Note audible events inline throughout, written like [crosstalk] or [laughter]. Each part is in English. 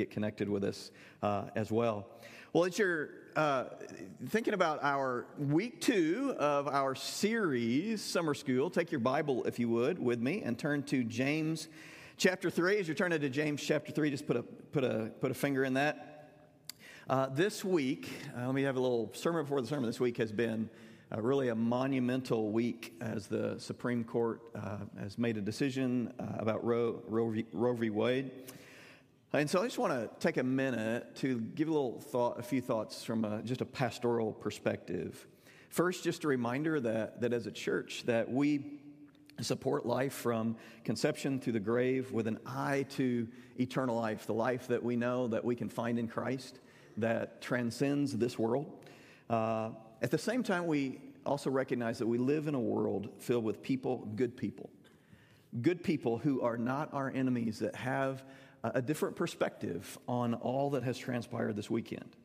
get connected with us uh, as well. Well, it's your uh, thinking about our week two of our series, Summer School. Take your Bible, if you would, with me and turn to James chapter 3. As you're turning to James chapter 3, just put a, put a, put a finger in that. Uh, this week, uh, let me have a little sermon before the sermon. This week has been uh, really a monumental week as the Supreme Court uh, has made a decision uh, about Roe, v, Roe v. Wade. And so I just want to take a minute to give a little thought, a few thoughts from a, just a pastoral perspective. First, just a reminder that, that as a church that we support life from conception to the grave with an eye to eternal life, the life that we know that we can find in Christ that transcends this world. Uh, at the same time, we also recognize that we live in a world filled with people, good people, good people who are not our enemies, that have a different perspective on all that has transpired this weekend.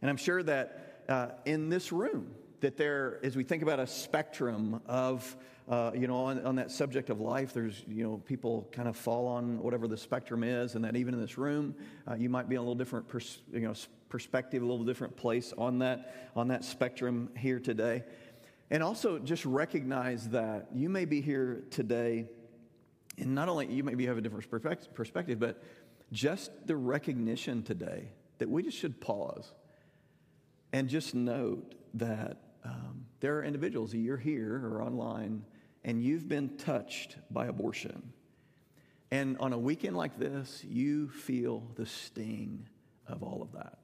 And I'm sure that uh, in this room, that there, as we think about a spectrum of, uh, you know, on, on, that subject of life, there's, you know, people kind of fall on whatever the spectrum is, and that even in this room, uh, you might be in a little different, pers- you know, perspective, a little different place on that, on that spectrum here today. And also just recognize that you may be here today, and not only you maybe have a different perspective, but just the recognition today that we just should pause and just note that um, there are individuals, you're here or online, and you've been touched by abortion. And on a weekend like this, you feel the sting of all of that.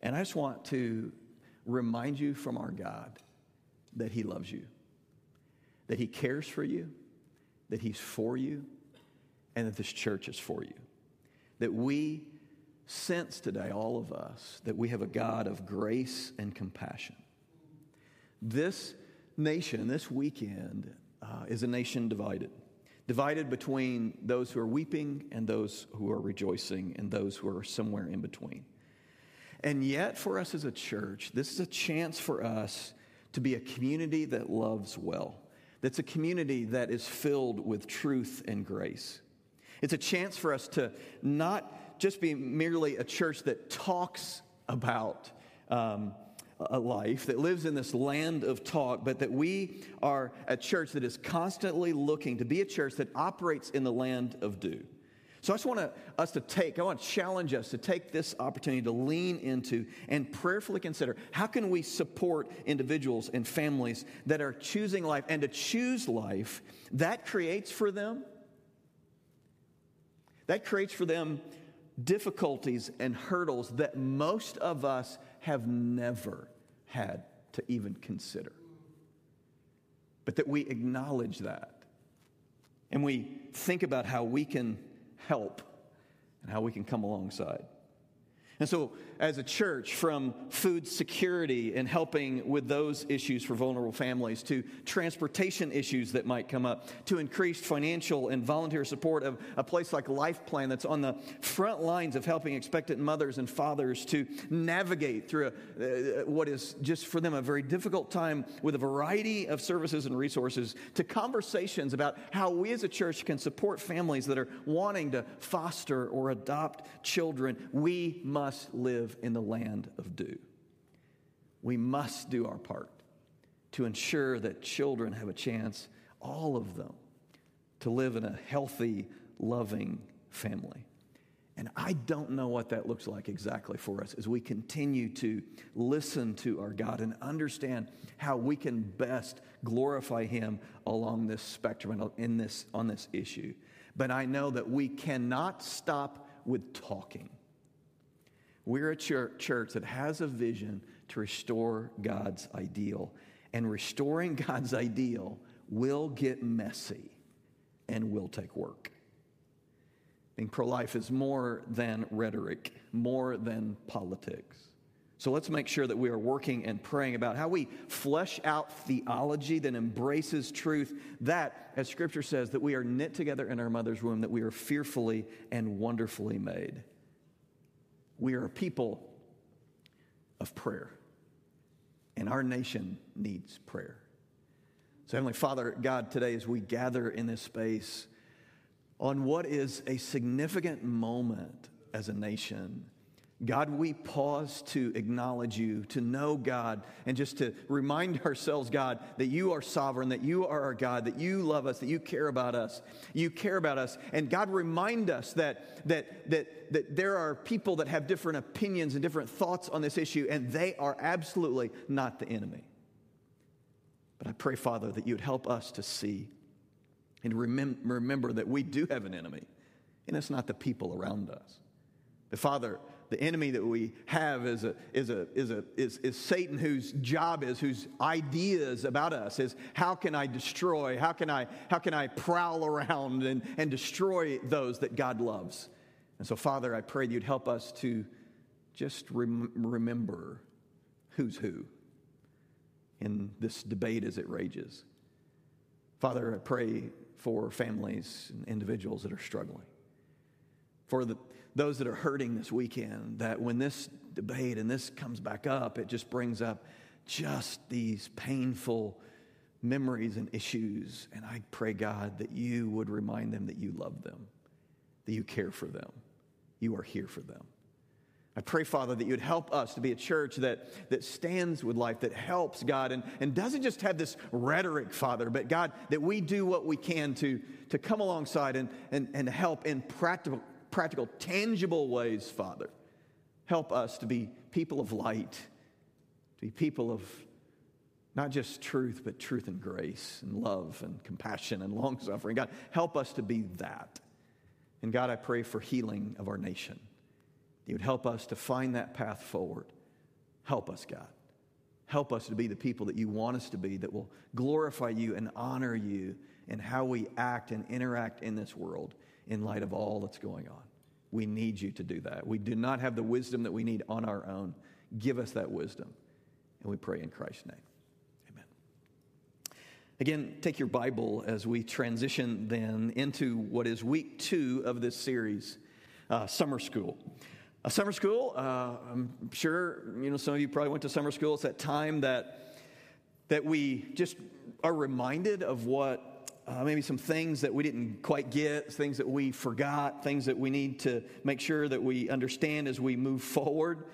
And I just want to remind you from our God that He loves you, that He cares for you, that He's for you, and that this church is for you. That we sense today, all of us, that we have a God of grace and compassion. This nation, this weekend, uh, is a nation divided. Divided between those who are weeping and those who are rejoicing, and those who are somewhere in between. And yet, for us as a church, this is a chance for us to be a community that loves well, that's a community that is filled with truth and grace. It's a chance for us to not just be merely a church that talks about um, a life, that lives in this land of talk, but that we are a church that is constantly looking to be a church that operates in the land of do. So I just want to, us to take, I want to challenge us to take this opportunity to lean into and prayerfully consider how can we support individuals and families that are choosing life and to choose life that creates for them that creates for them difficulties and hurdles that most of us have never had to even consider. But that we acknowledge that and we think about how we can help and how we can come alongside. And so, as a church, from food security and helping with those issues for vulnerable families, to transportation issues that might come up, to increased financial and volunteer support of a place like Life Plan that's on the front lines of helping expectant mothers and fathers to navigate through a, uh, what is just for them a very difficult time with a variety of services and resources, to conversations about how we as a church can support families that are wanting to foster or adopt children. We must live live in the land of do. We must do our part to ensure that children have a chance, all of them, to live in a healthy, loving family. And I don't know what that looks like exactly for us as we continue to listen to our God and understand how we can best glorify Him along this spectrum and in this, on this issue. But I know that we cannot stop with talking. We're a church that has a vision to restore God's ideal. And restoring [laughs] God's ideal will get messy and will take work. Being pro life is more than rhetoric, more than politics. So let's make sure that we are working and praying about how we flesh out theology that embraces truth. That, as Scripture says, that we are knit together in our mother's womb, that we are fearfully and wonderfully made. We are a people of prayer, and our nation needs prayer. So, Heavenly Father, God, today as we gather in this space on what is a significant moment as a nation. God, we pause to acknowledge you, to know God, and just to remind [laughs] ourselves, God, that you are sovereign, that you are our God, that you love us, that you care about us. You care about us. And God, remind us that, that, that, that there are people that have different opinions and different thoughts on this issue, and they are absolutely not the enemy. But I pray, Father, that you'd help us to see and remem- remember that we do have an enemy, and it's not the people around us. The Father, the enemy that we have is, a, is, a, is, a, is, is Satan, whose job is, whose ideas about us is how can I destroy, how can I, how can I prowl around and, and destroy those that God loves. And so, Father, I pray you'd help us to just rem- remember who's who in this debate as it rages. Father, I pray for families and individuals that are struggling, for the those that are hurting this weekend that when this debate and this comes back up, it just brings up just these painful memories and issues. And I pray, God, that you would remind them that you love them, that you care for them, you are here for them. I pray, Father, that you'd help us to be a church that, that stands with life, that helps God, and, and doesn't just have this rhetoric, Father, but God, that we do what we can to, to come alongside and, and, and help in practical, practical, tangible ways, Father. Help us to be people of light, to be people of not just truth, but truth and grace and love and compassion and long suffering. God, help us to be that. And God, I pray for healing of our nation. You would help us to find that path forward. Help us, God. Help us to be the people that you want us to be, that will glorify you and honor you in how we act and interact in this world in light of all that's going on. We need you to do that. We do not have the wisdom that we need on our own. Give us that wisdom. And we pray in Christ's name. Amen. Again, take your Bible as we transition then into what is week two of this series, uh, Summer School. Uh, summer school, uh, I'm sure you know some of you probably went to summer school. It's that time that that we just are reminded of what uh, maybe some things that we didn't quite get, things that we forgot, things that we need to make sure that we understand as we move forward.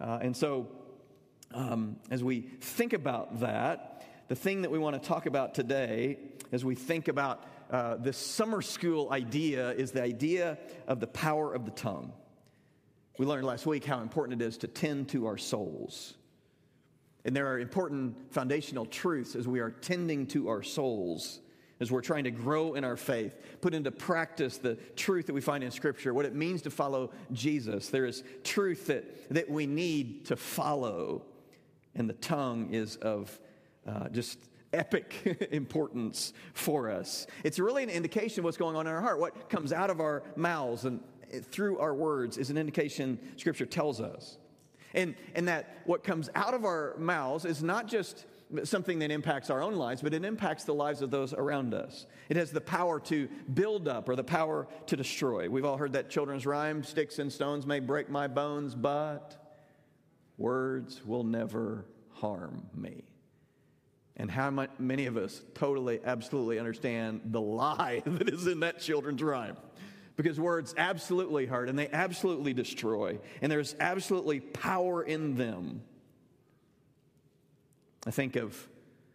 Uh, and so, um, as we think about that, the thing that we want to talk about today, as we think about uh, this summer school idea, is the idea of the power of the tongue. We learned last week how important it is to tend to our souls. And there are important foundational truths as we are tending to our souls as we're trying to grow in our faith, put into practice the truth that we find in Scripture, what it means to follow Jesus. There is truth that, that we need to follow, and the tongue is of uh, just epic [laughs] importance for us. It's really an indication of what's going on in our heart. What comes out of our mouths and through our words is an indication Scripture tells us. And, and that what comes out of our mouths is not just something that impacts our own lives, but it impacts the lives of those around us. It has the power to build up or the power to destroy. We've all heard that children's rhyme sticks and stones may break my bones, but words will never harm me. And how many of us totally, absolutely understand the lie [laughs] that is in that children's rhyme? Because words absolutely hurt and they absolutely destroy, and there's absolutely power in them. I think of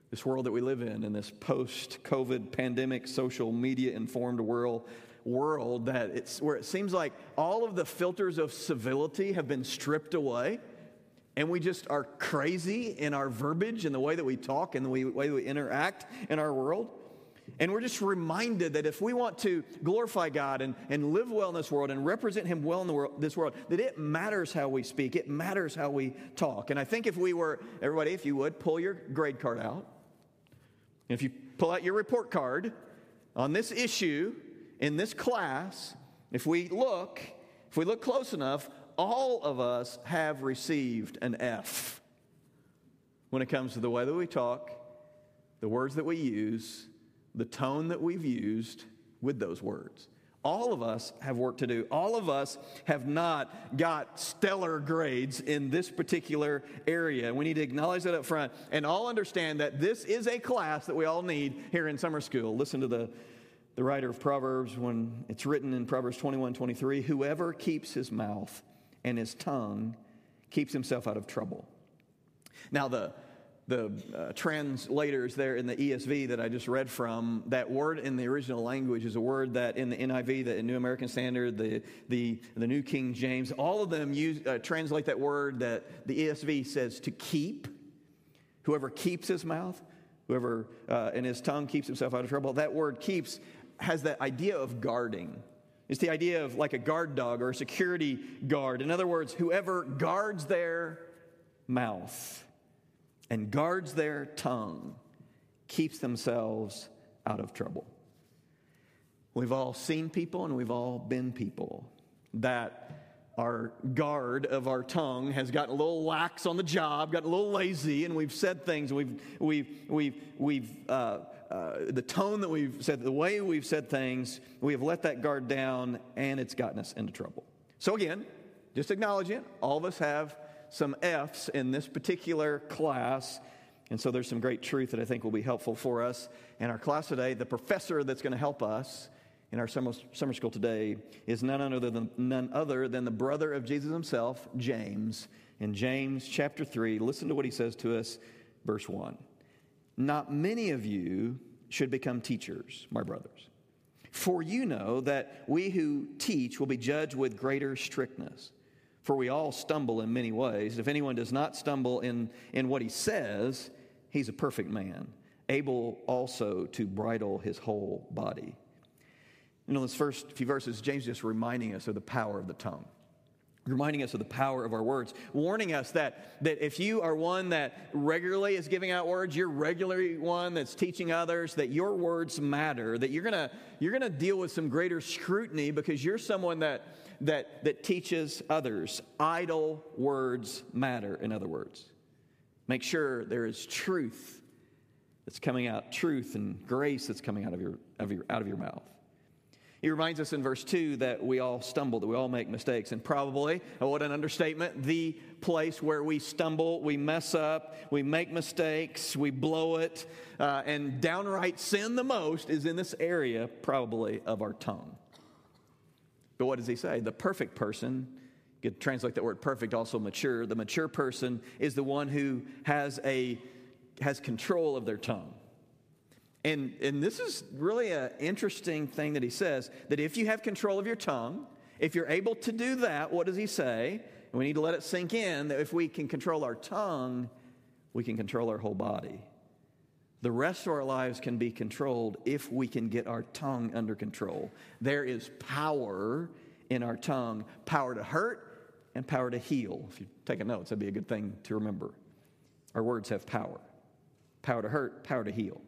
this world that we live in, in this post COVID pandemic, social media informed world, world that it's where it seems like all of the filters of civility have been stripped away. And we just are crazy in our verbiage and the way that we talk and the way, way that we interact in our world. And we're just reminded that if we want to glorify God and, and live well in this world and represent Him well in the world, this world, that it matters how we speak, it matters how we talk. And I think if we were, everybody, if you would, pull your grade card out. And if you pull out your report card on this issue in this class, if we look, if we look close enough, all of us have received an F when it comes to the way that we talk, the words that we use, the tone that we've used with those words. All of us have work to do. All of us have not got stellar grades in this particular area. We need to acknowledge that up front and all understand that this is a class that we all need here in summer school. Listen to the the writer of Proverbs when it's written in Proverbs 21 23 whoever keeps his mouth and his tongue keeps himself out of trouble. Now, the the uh, translators there in the ESV that I just read from, that word in the original language is a word that in the NIV, the New American Standard, the, the, the New King James, all of them use, uh, translate that word that the ESV says to keep. Whoever keeps his mouth, whoever uh, in his tongue keeps himself out of trouble, that word keeps has that idea of guarding. It's the idea of like a guard dog or a security guard. In other words, whoever guards their mouth and guards their tongue keeps themselves out of trouble. We've all seen people and we've all been people that our guard of our tongue has gotten a little lax on the job, gotten a little lazy, and we've said things. We've, we've, we've, we've, uh, uh, the tone that we've said, the way we've said things, we have let that guard down, and it's gotten us into trouble. So again, just acknowledge it. All of us have some F's in this particular class. And so there's some great truth that I think will be helpful for us. In our class today, the professor that's going to help us in our summer, summer school today is none other, than, none other than the brother of Jesus himself, James. In James chapter 3, listen to what he says to us, verse 1. Not many of you should become teachers, my brothers, for you know that we who teach will be judged with greater strictness. For we all stumble in many ways. If anyone does not stumble in, in what he says, he's a perfect man, able also to bridle his whole body. You know, those first few verses, James just reminding us of the power of the tongue reminding us of the power of our words, warning us that, that if you are one that regularly is giving out words, you're regularly one that's teaching others, that your words matter, that you're gonna, you're gonna deal with some greater scrutiny because you're someone that, that, that teaches others. Idle words matter, in other words. Make sure there is truth that's coming out, truth and grace that's coming out of your, of your, out of your mouth. He reminds us in verse 2 that we all stumble, that we all make mistakes. And probably, oh, what an understatement, the place where we stumble, we mess up, we make mistakes, we blow it, uh, and downright sin the most is in this area, probably, of our tongue. But what does he say? The perfect person, you could translate that word perfect, also mature. The mature person is the one who has, a, has control of their tongue. And, and this is really an interesting thing that he says that if you have control of your tongue, if you're able to do that, what does he say? And we need to let it sink in that if we can control our tongue, we can control our whole body. The rest of our lives can be controlled if we can get our tongue under control. There is power in our tongue power to hurt and power to heal. If you take a note, that'd be a good thing to remember. Our words have power power to hurt, power to heal.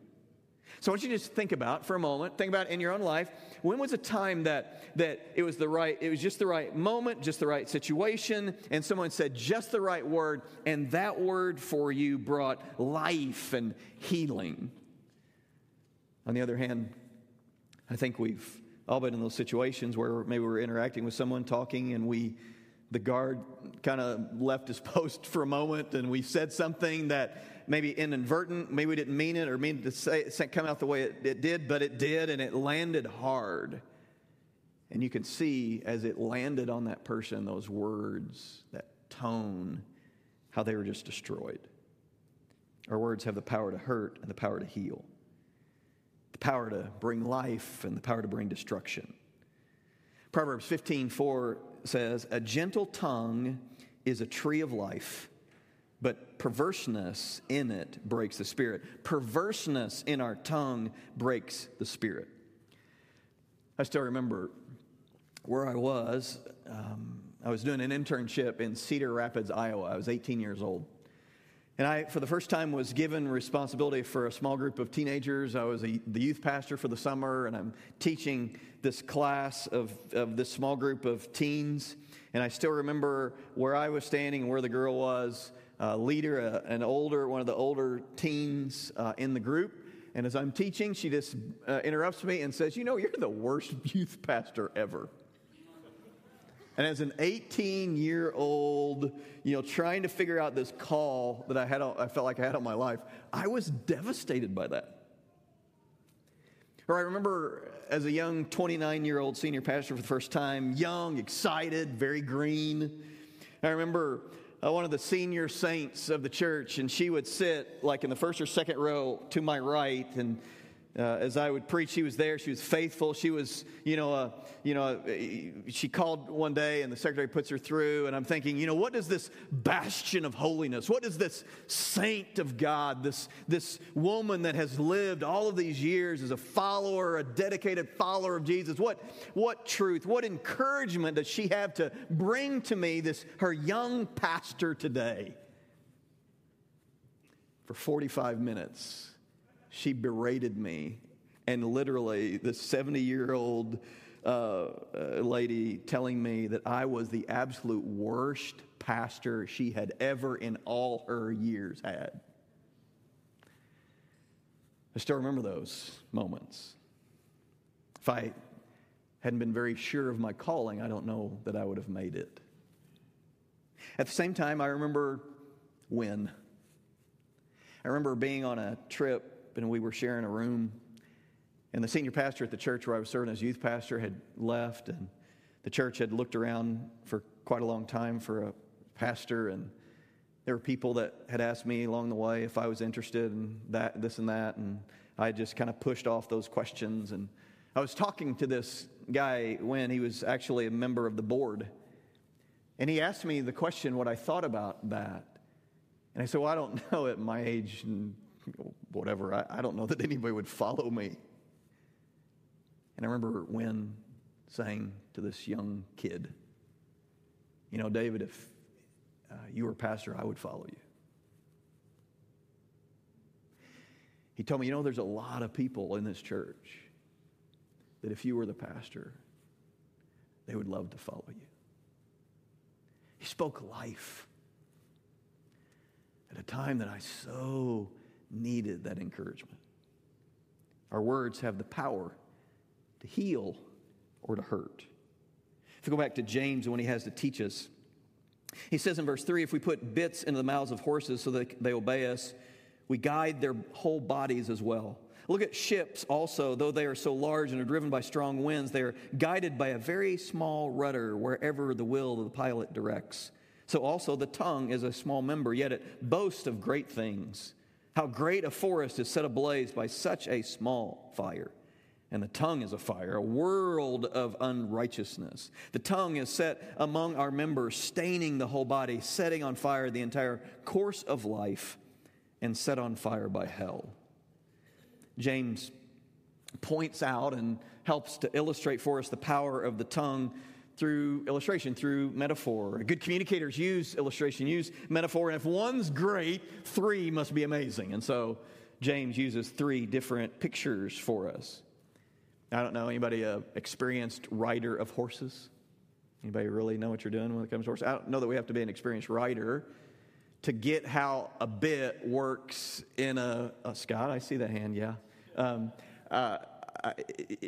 So I want you to just think about for a moment, think about in your own life, when was a time that that it was the right, it was just the right moment, just the right situation, and someone said just the right word, and that word for you brought life and healing. On the other hand, I think we've all been in those situations where maybe we're interacting with someone talking and we the guard kind of left his [laughs] post for a moment and we said something that maybe inadvertent, maybe we didn't mean it or mean to say, it come out the way it, it did, but it did and it landed hard. And you can see as it landed on that person, those words, that tone, how they were just destroyed. Our words have the power to hurt and the power to heal, the power to bring life and the power to bring destruction. Proverbs 15 4 says, A gentle tongue is a tree of life but perverseness in it breaks the spirit. Perverseness in our tongue breaks the spirit. I still remember where I was. Um, I was doing an internship in Cedar Rapids, Iowa. I was 18 years old. And I, for the first time, was given responsibility for a small group of teenagers. I was a, the youth pastor for the summer, and I'm teaching this class of, of this small group of teens. And I still remember where I was standing and where the girl was uh, leader, uh, an older, one of the older teens uh, in the group. And as I'm teaching, she just uh, interrupts me and says, You know, you're the worst [laughs] youth pastor ever. And as an 18 year old, you know, trying to figure out this call that I had, I felt like I had on my life, I was devastated by that. Or I remember as a young 29 year old senior pastor for the first time, young, excited, very green. I remember uh, one of the senior saints of the church, and she would sit like in the first or second row to my right, and uh, as I would preach, she was there. She was faithful. She was, you know, uh, you know, uh, she called one day, and the secretary puts her through. And I'm thinking, you know, what is this bastion of holiness? What is this saint of God? This this woman that has lived all of these years as a follower, a dedicated follower of Jesus. What what truth? What encouragement does she have to bring to me? This her young pastor today. For 45 minutes she berated me. And literally, the 70 year old uh, uh, lady telling me that I was the absolute worst pastor she had ever in all her years had. I still remember those moments. If I hadn't been very sure of my calling, I don't know that I would have made it. At the same time, I remember when. I remember being on a trip and we were sharing a room. And the senior pastor at the church where I was serving as youth pastor had left, and the church had looked around for quite a long time for a pastor. And there were people that had asked me along the way if I was interested in that, this, and that. And I just kind of pushed off those questions. And I was talking to this guy when he was actually a member of the board. And he asked me the question what I thought about that. And I said, Well, I don't [laughs] know at my age and whatever. I, I don't know that anybody would follow me. And I remember when saying to this young kid, You know, David, if uh, you were pastor, I would follow you. He told me, You know, there's a lot of people in this church that if you were the pastor, they would love to follow you. He spoke life at a time that I so needed that encouragement. Our words have the power to heal or to hurt. If we go back to James when he has to teach us, he says in verse 3 if we put bits into the mouths of horses so that they obey us, we guide their whole bodies as well. Look at ships also, though they are so large and are driven by strong winds, they are guided by a very small rudder wherever the will of the pilot directs. So also the tongue is a small member, yet it boasts of great things. How great a forest is set ablaze by such a small fire. And the tongue is a fire, a world of unrighteousness. The tongue is set among our members, staining the whole body, setting on fire the entire course of life, and set on fire by hell. James points out and helps to illustrate for us the power of the tongue through illustration, through metaphor. Good communicators use illustration, use metaphor, and if one's great, three must be amazing. And so James uses three different pictures for us. I don't know anybody a experienced rider of horses. Anybody really know what you're doing when it comes to horses? I don't know that we have to be an experienced rider to get how a bit works in a, a Scott. I see that hand. Yeah. Um, uh,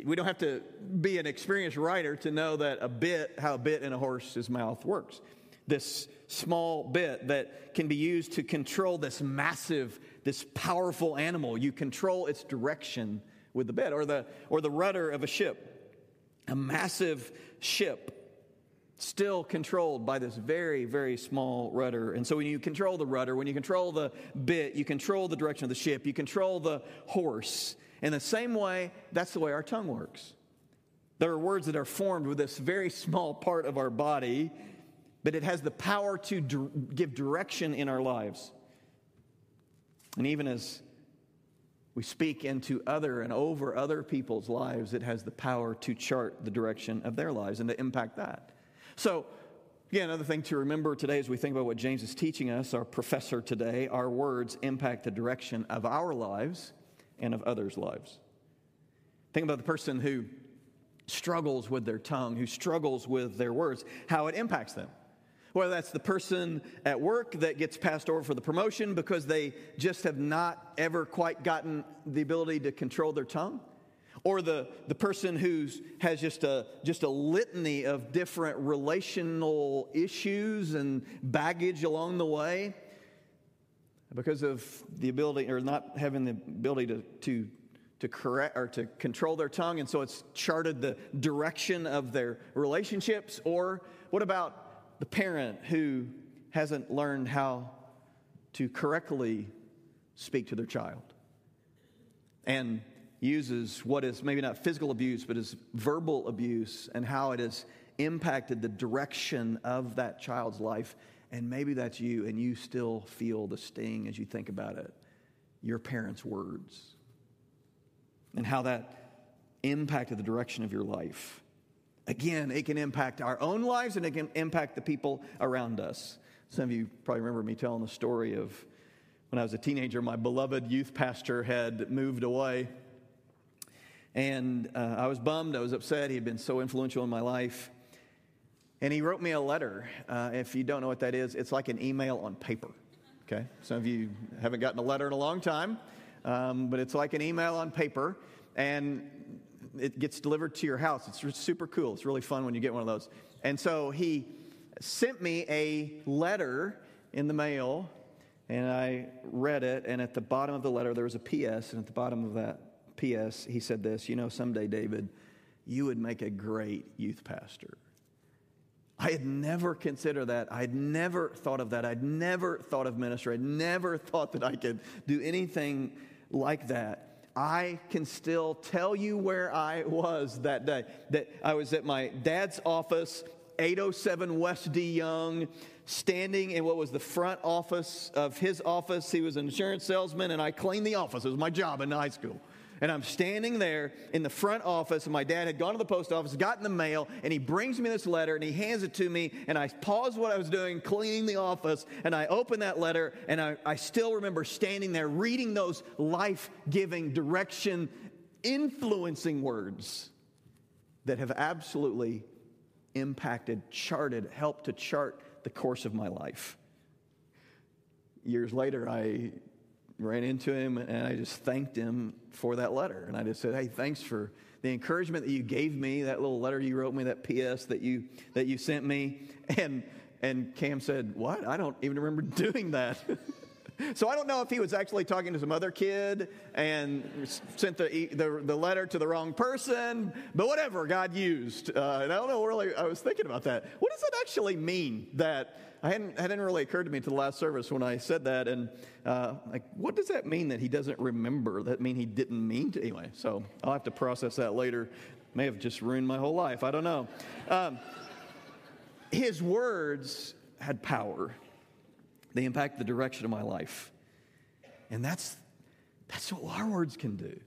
we don't have to be an experienced writer to know that a bit, how a bit in a horse's mouth works. This small bit that can be used to control this massive, this powerful animal. You control its direction with the bit, or the, or the rudder of a ship. A massive ship still controlled by this very, very small rudder. And so when you control the rudder, when you control the bit, you control the direction of the ship, you control the horse. In the same way, that's the way our tongue works. There are words that are formed with this very small part of our body, but it has the power to d- give direction in our lives. And even as we speak into other and over other people's lives, it has the power to chart the direction of their lives and to impact that. So, again, another thing to remember today as we think about what James is teaching us, our professor today, our words impact the direction of our lives and of others' lives. Think about the person who struggles with their tongue, who struggles with their words, how it impacts them. Whether that's the person at work that gets passed over for the promotion because they just have not ever quite gotten the ability to control their tongue, or the, the person who has just a, just a litany of different relational issues and baggage along the way because of the ability or not having the ability to, to, to correct or to control their tongue, and so it's charted the direction of their relationships? Or what about the parent who hasn't learned how to correctly speak to their child and uses what is maybe not physical abuse, but is verbal abuse and how it has impacted the direction of that child's life? And maybe that's you, and you still feel the sting as you think about it. Your parents' words and how that impacted the direction of your life. Again, it can impact our own lives and it can impact the people around us. Some of you probably remember me telling the story of when I was a teenager, my beloved youth pastor had moved away. And uh, I was bummed, I was upset. He had been so influential in my life. And he wrote me a letter. Uh, if you don't know what that is, it's like an email on paper. Okay? Some of you haven't gotten a letter in a long time um, but it's like an email on paper, and it gets delivered to your house. It's super cool. It's really fun when you get one of those. And so he sent me a letter in the mail, and I read it. And at the bottom of the letter, there was a P.S., and at the bottom of that P.S., he said this You know, someday, David, you would make a great youth pastor. I had never considered that. I'd never thought of that. I'd never thought of ministry. I'd never thought that I could do anything like that. I can still tell you where I was that day. That I was at my dad's office, 807 West D. Young, standing in what was the front office of his office. He was an insurance salesman, and I cleaned the office. It was my job in high school. And I'm standing there in the front office, and my dad had gone to the post office, gotten the mail, and he brings me this letter and he hands it to me. And I pause what I was doing, cleaning the office, and I open that letter, and I, I still remember standing there reading those life giving, direction influencing words that have absolutely impacted, charted, helped to chart the course of my life. Years later, I ran into him and I just thanked him for that letter. And I just said, hey, thanks for the encouragement that you gave me, that little letter you wrote me, that PS that you, that you sent me. [laughs] And, and Cam said, what? I don't even remember [laughs] doing that. [laughs] [laughs] so I don't know if he was actually talking to some other kid and sent the, the, the letter to the wrong person, but whatever God used. Uh, and I don't know really, I was thinking about that. What does that actually mean that I hadn't, hadn't really occurred to me to the last service when I said that. And uh, like, what does that mean that he doesn't remember? That mean he didn't mean to? Anyway, so I'll have to process that later. May have just ruined my whole life. I don't know. Um, his words had power. They impact the direction of my life. And that's, that's what our words can do.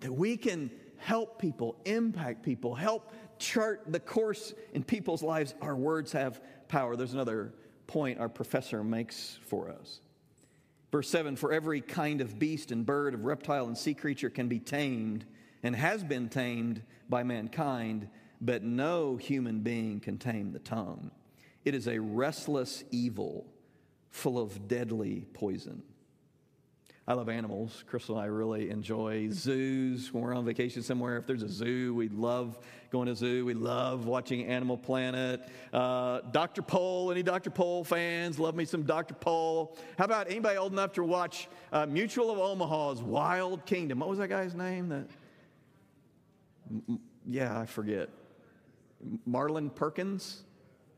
That we can help people, impact people, help chart the course in people's lives. Our words have power. There's another point our professor makes for us. Verse 7 For every kind of beast and bird, of reptile and sea creature can be tamed and has been tamed by mankind, but no human being can tame the tongue. It is a restless evil full of deadly poison. I love animals. Crystal and I really enjoy zoos. When we're on vacation somewhere, if there's a zoo, we love going to zoo. We love watching Animal Planet. Uh, Dr. Pol, any Dr. Pol fans? Love me some Dr. Pol. How about anybody old enough to watch uh, Mutual of Omaha's Wild Kingdom? What was that guy's name? That, yeah, I forget. Marlin Perkins?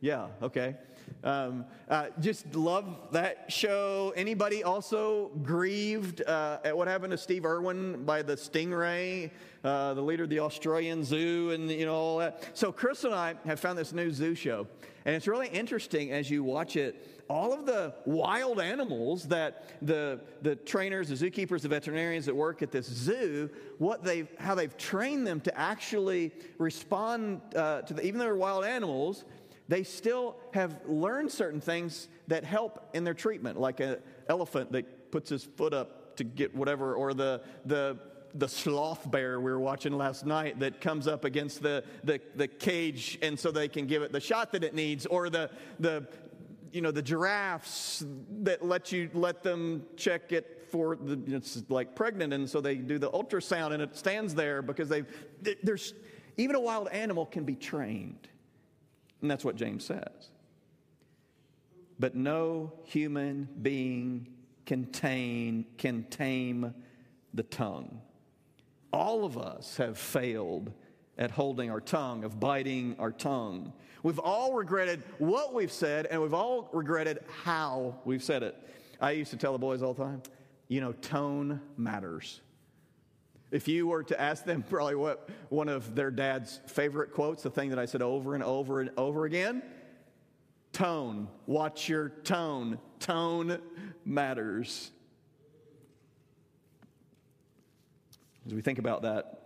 Yeah, okay. Um, uh, just love that show. Anybody also grieved uh, at what happened to Steve Irwin by the stingray, uh, the leader of the Australian Zoo, and you know all that. So Chris and I have found this new zoo show, and it's really interesting as you watch it. All of the wild animals that the the trainers, the zookeepers, the veterinarians that work at this zoo, what they how they've trained them to actually respond uh, to the, even though they're wild animals they still have learned certain things that help in their treatment, like an elephant that puts his foot up to get whatever, or the, the, the sloth bear we were watching last night that comes up against the, the, the cage and so they can give it the shot that it needs, or the, the, you know, the giraffes that let you let them check it for the, it's like pregnant, and so they do the ultrasound and it stands there because they, there's, even a wild animal can be trained. And that's what James says. But no human being can tame, can tame the tongue. All of us have failed at holding our tongue, of biting our tongue. We've all regretted what we've said, and we've all regretted how we've said it. I used to tell the boys all the time, you know, tone matters. If you were to ask them probably what one of their dad's favorite quotes, the thing that I said over and over and over again, tone. Watch your tone. Tone matters. As we think about that,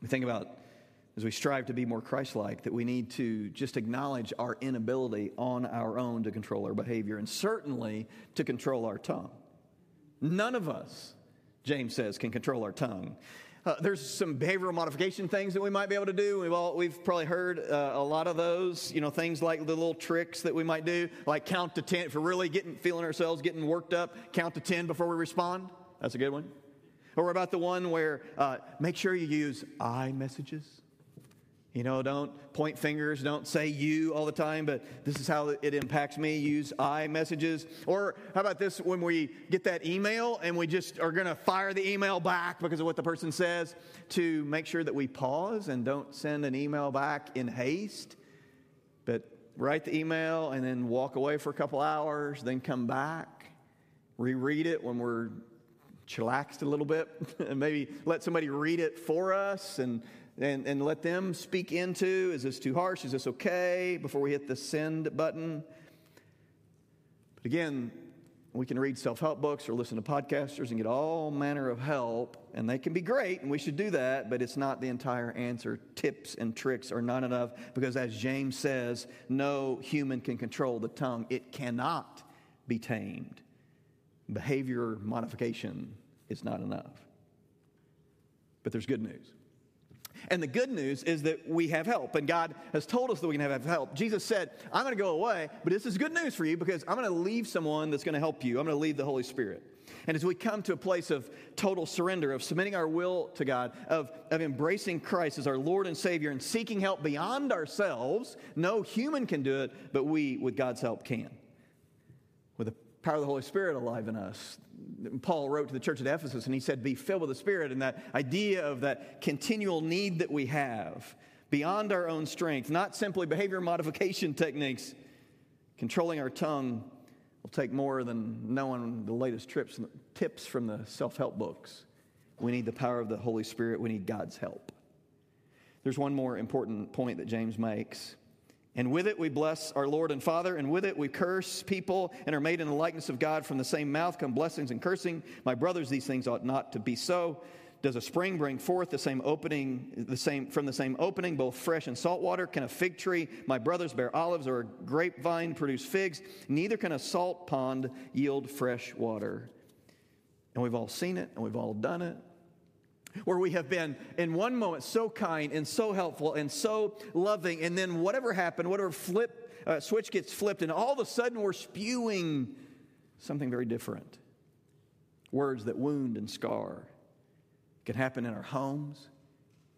we think about as we strive to be more Christ like, that we need to just acknowledge our inability on our own to control our behavior and certainly to control our tongue. None of us, James says, can control our tongue. Uh, there's some behavioral modification things that we might be able to do. We've all we've probably heard uh, a lot of those. You know, things like the little tricks that we might do, like count to ten. If we're really getting feeling ourselves getting worked up, count to ten before we respond. That's a good one. Or about the one where uh, make sure you use I messages. You know, don't point fingers, don't say you all the time, but this is how it impacts me. Use I messages. Or how about this when we get that email and we just are going to fire the email back because of what the person says, to make sure that we pause and don't send an email back in haste, but write the email and then walk away for a couple hours, then come back, reread it when we're chillaxed a little bit, [laughs] and maybe let somebody read it for us and and, and let them speak into is this too harsh? Is this okay? Before we hit the send button. But again, we can read self help books or listen to podcasters and get all manner of help, and they can be great, and we should do that, but it's not the entire answer. Tips and tricks are not enough because, as James says, no human can control the tongue, it cannot be tamed. Behavior modification is not enough. But there's good news. And the good news is that we have help, and God has told us that we can have help. Jesus said, I'm going to go away, but this is good news for you because I'm going to leave someone that's going to help you. I'm going to leave the Holy Spirit. And as we come to a place of total surrender, of submitting our will to God, of, of embracing Christ as our Lord and Savior, and seeking help beyond ourselves, no human can do it, but we, with God's help, can. Power of the Holy Spirit alive in us, Paul wrote to the church at Ephesus, and he said, Be filled with the Spirit, and that idea of that continual need that we have beyond our own strength, not simply behavior modification techniques. Controlling our tongue will take more than knowing the latest trips, tips from the self help books. We need the power of the Holy Spirit, we need God's help. There's one more important point that James makes. And with it we bless our Lord and Father, and with it we curse people and are made in the likeness of God. From the same mouth come blessings and cursing. My brothers, these things ought not to be so. Does a spring bring forth the same opening, the same from the same opening, both fresh and salt water? Can a fig tree, my brothers, bear olives, or a grapevine produce figs? Neither can a salt pond yield fresh water. And we've all seen it, and we've all done it where we have been in one moment so kind and so helpful and so loving, and then whatever happened, whatever flip uh, switch gets flipped, and all of a sudden we're spewing something very different. Words that wound and scar. It can happen in our homes.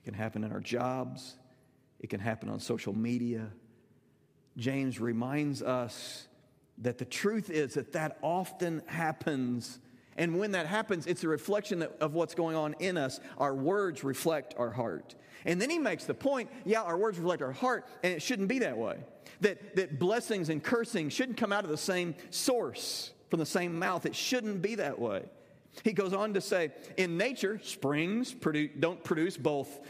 It can happen in our jobs. It can happen on social media. James reminds us that the truth is that that often happens and when that happens, it's a reflection of what's going on in us. Our words reflect our heart. And then he makes the point yeah, our words reflect our heart, and it shouldn't be that way. That, that blessings and cursing shouldn't come out of the same source, from the same mouth. It shouldn't be that way. He goes on to say, in nature, springs produce, don't produce both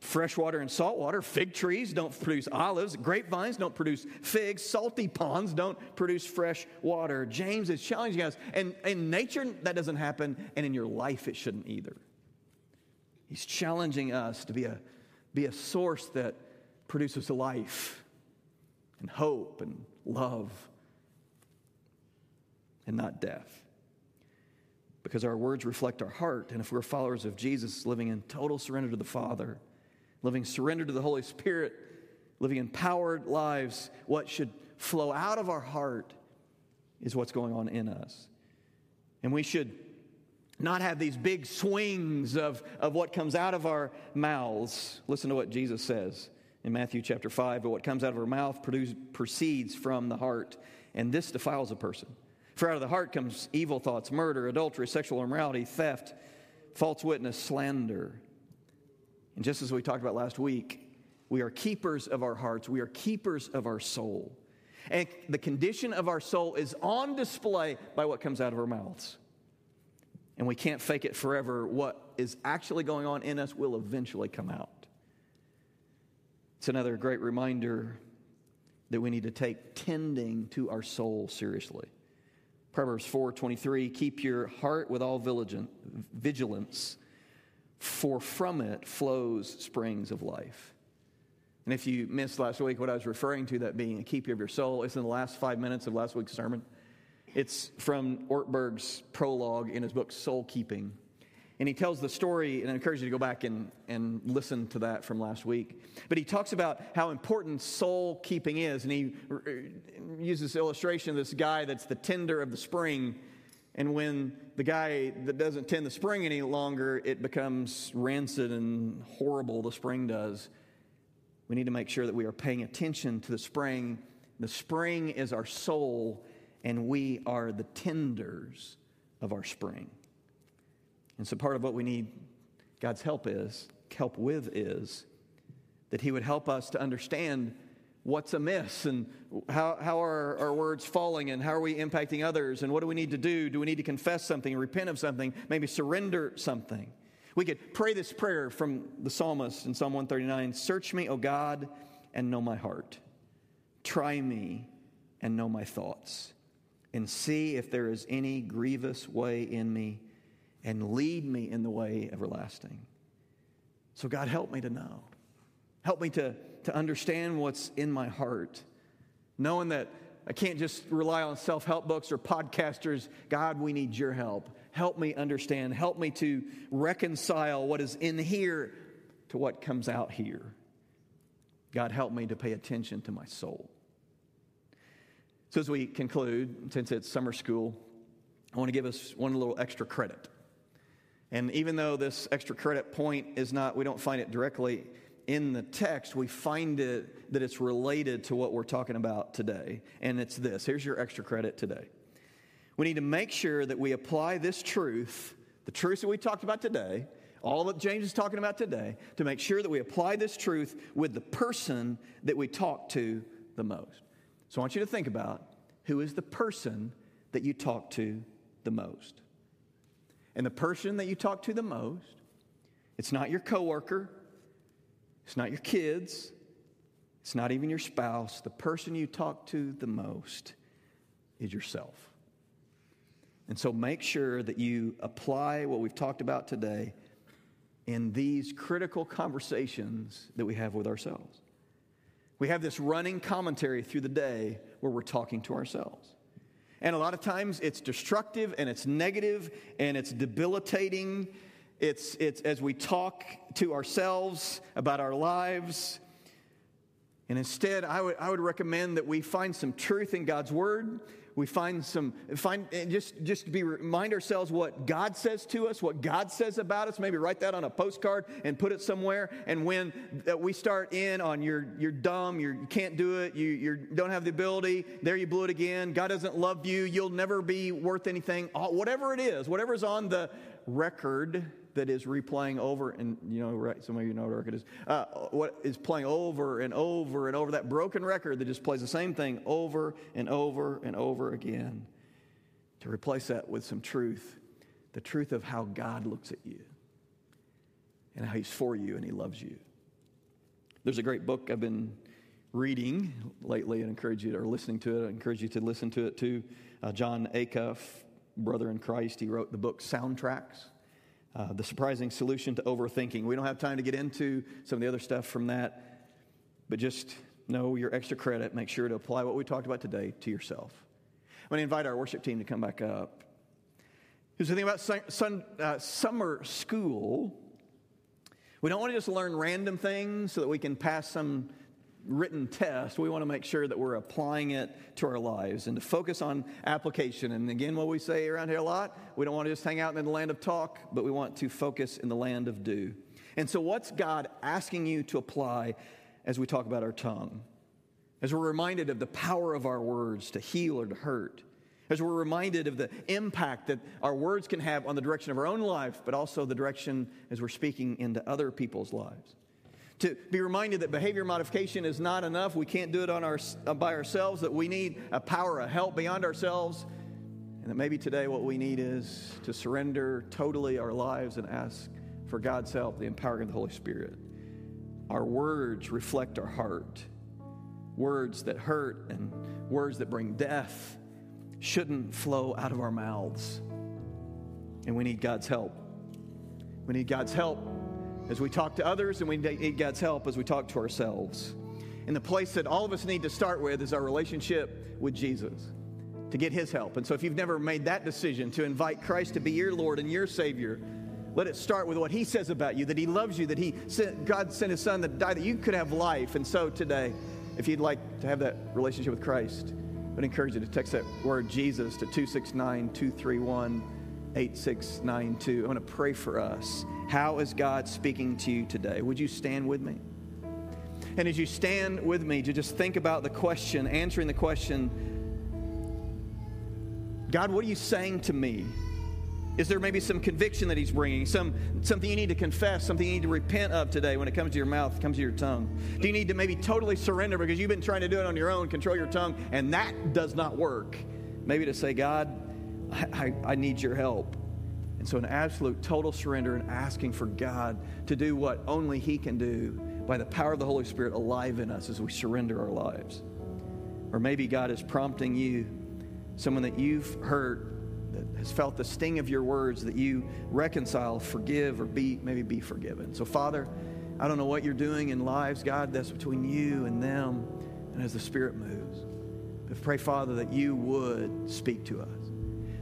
freshwater and saltwater. Fig trees don't produce olives. Grapevines don't produce figs. Salty ponds don't produce fresh water. James is challenging us. And in nature, that doesn't happen. And in your life, it shouldn't either. He's challenging us to be a, be a source that produces life and hope and love and not death. Because our words reflect our heart. And if we're followers of Jesus, living in total surrender to the Father, living surrendered to the Holy Spirit, living empowered lives, what should flow out of our heart is what's going on in us. And we should not have these big swings of, of what comes out of our mouths. Listen to what Jesus says in Matthew chapter 5 but what comes out of our mouth produce, proceeds from the heart, and this defiles a person. For out of the heart comes evil thoughts, murder, adultery, sexual immorality, theft, false witness, slander. And just as we talked about last week, we are keepers of our hearts, we are keepers of our soul. And the condition of our soul is on display by what comes out of our mouths. And we can't fake it forever. What is actually going on in us will eventually come out. It's another great reminder that we need to take tending to our soul seriously. Proverbs 4:23 keep your heart with all vigilance for from it flows springs of life. And if you missed last week what I was referring to that being a keeper of your soul, it's in the last 5 minutes of last week's sermon. It's from Ortberg's prologue in his book Soul Keeping. And he tells the story, and I encourage you to go back and, and listen to that from last week. But he talks about how important soul keeping is. And he uses this illustration of this guy that's the tender of the spring. And when the guy that doesn't tend the spring any longer, it becomes rancid and horrible, the spring does. We need to make sure that we are paying attention to the spring. The spring is our soul, and we are the tenders of our spring. And so part of what we need God's help is, help with is, that He would help us to understand what's amiss and how, how are our words falling and how are we impacting others and what do we need to do? Do we need to confess something, repent of something, maybe surrender something? We could pray this prayer from the psalmist in Psalm 139 Search me, O God, and know my heart. Try me and know my thoughts, and see if there is any grievous way in me and lead me in the way everlasting. So, God, help me to know. Help me to, to understand what's in my heart, knowing that I can't just rely on self help books or podcasters. God, we need your help. Help me understand. Help me to reconcile what is in here to what comes out here. God, help me to pay attention to my soul. So, as we conclude, since it's summer school, I want to give us one little extra credit. And even though this extra credit point is not, we don't find it directly in the text, we find it that it's related to what we're talking about today. And it's this here's your extra credit today. We need to make sure that we apply this truth, the truth that we talked about today, all that James is talking about today, to make sure that we apply this truth with the person that we talk to the most. So I want you to think about who is the person that you talk to the most. And the person that you talk to the most, it's not your coworker, it's not your kids, it's not even your spouse. The person you talk to the most is yourself. And so make sure that you apply what we've talked about today in these critical conversations that we have with ourselves. We have this running commentary through the day where we're talking to ourselves. And a lot of times it's destructive and it's negative and it's debilitating. It's, it's as we talk to ourselves about our lives. And instead, I would, I would recommend that we find some truth in God's Word. We find some find just just be remind ourselves what god says to us what god says about us. Maybe write that on a postcard and put it somewhere. And when uh, we start in on you're you're dumb you're, you can't do it you you don't have the ability there you blew it again. God doesn't love you. You'll never be worth anything. Whatever it is whatever's on the record that is replaying over, and you know, right, some of you know what record is, uh, what is playing over and over and over, that broken record that just plays the same thing over and over and over again, to replace that with some truth, the truth of how God looks at you and how He's for you and He loves you. There's a great book I've been reading lately and encourage you to, or listening to it. I encourage you to listen to it too. Uh, Jon Acuff, brother in Christ, he wrote the book Soundtracks. Uh, the surprising solution to overthinking. We don't have time to get into some of the other stuff from that, but just know your extra credit. Make sure to apply what we talked about today to yourself. I'm going to invite our worship team to come back up. Here's the thing about sun, sun, uh, summer school. We don't want to just learn random things so that we can pass some written test, we want to make sure that we're applying it to our lives and to focus on application. And again, what we say around here a lot, we don't want to just hang out in the land of talk, but we want to focus in the land of do. And so, what's God asking you to apply as we talk about our tongue? As we're reminded of the power of our words to heal or to hurt, As we're reminded of the impact that our words can have on the direction of our own life, but also the direction as we're speaking into other people's lives. To be reminded that behavior modification is not enough. We can't do it on our, uh, by ourselves, that we need a power, a help beyond ourselves. And that maybe today what we need is to surrender totally our lives and ask for God's help, the empowering of the Holy Spirit. Our words reflect our heart. Words that hurt and words that bring death shouldn't flow out of our mouths. And we need God's help. We need God's help as we talk to others, and we need God's help as we talk to ourselves. And the place that all of us need to start with is our relationship with Jesus to get his help. And so if you've never made that decision to invite Christ to be your Lord and your Savior, let it start with what he says about you that he loves you, that he sent, God sent his son to die that you could have life. And so today, if you'd like to have that relationship with Christ, I'd encourage you to text that word Jesus to 269 231 8692. I want to pray for us. How is God speaking to you today? Would you stand with me? And as you stand with me to just think about the question, answering the question, God, what are you saying to me? Is there maybe some conviction that he's bringing? Some, something you need to confess, something you need to repent of today when it comes to your mouth, comes to your tongue? Do you need to maybe totally surrender because you've been trying to do it on your own, control your tongue, and that does not work? Maybe to say, God, I, I, I need your help. And so, an absolute total surrender and asking for God to do what only He can do by the power of the Holy Spirit alive in us as we surrender our lives. Or maybe God is prompting you, someone that you've hurt that has felt the sting of your words that you reconcile, forgive, or be maybe be forgiven. So, Father, I don't know what you're doing in lives, God, that's between you and them, and as the Spirit moves. But pray, Father, that you would speak to us.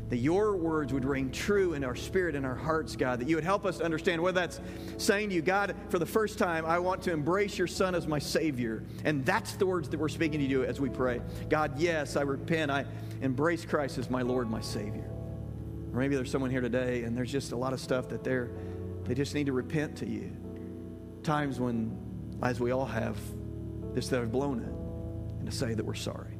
That your words would ring true in our spirit and our hearts, God. That you would help us to understand whether that's saying to you, God, for the first time, I want to embrace your Son as my Savior. And that's the words that we're speaking to you as we pray. God, yes, I repent. I embrace Christ as my Lord, my Savior. Or maybe there's someone here today and there's just a lot of stuff that they're, they just need to repent to you. Times when, as we all have, this that have blown it and to say that we're sorry.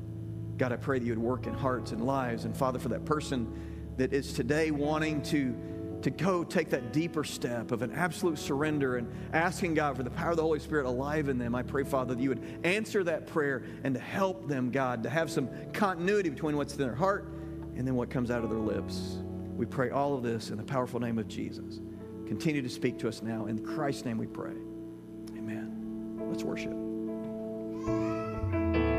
God, I pray that you would work in hearts and lives. And Father, for that person that is today wanting to, to go take that deeper step of an absolute surrender and asking God for the power of the Holy Spirit alive in them, I pray, Father, that you would answer that prayer and to help them, God, to have some continuity between what's in their heart and then what comes out of their lips. We pray all of this in the powerful name of Jesus. Continue to speak to us now. In Christ's name we pray. Amen. Let's worship.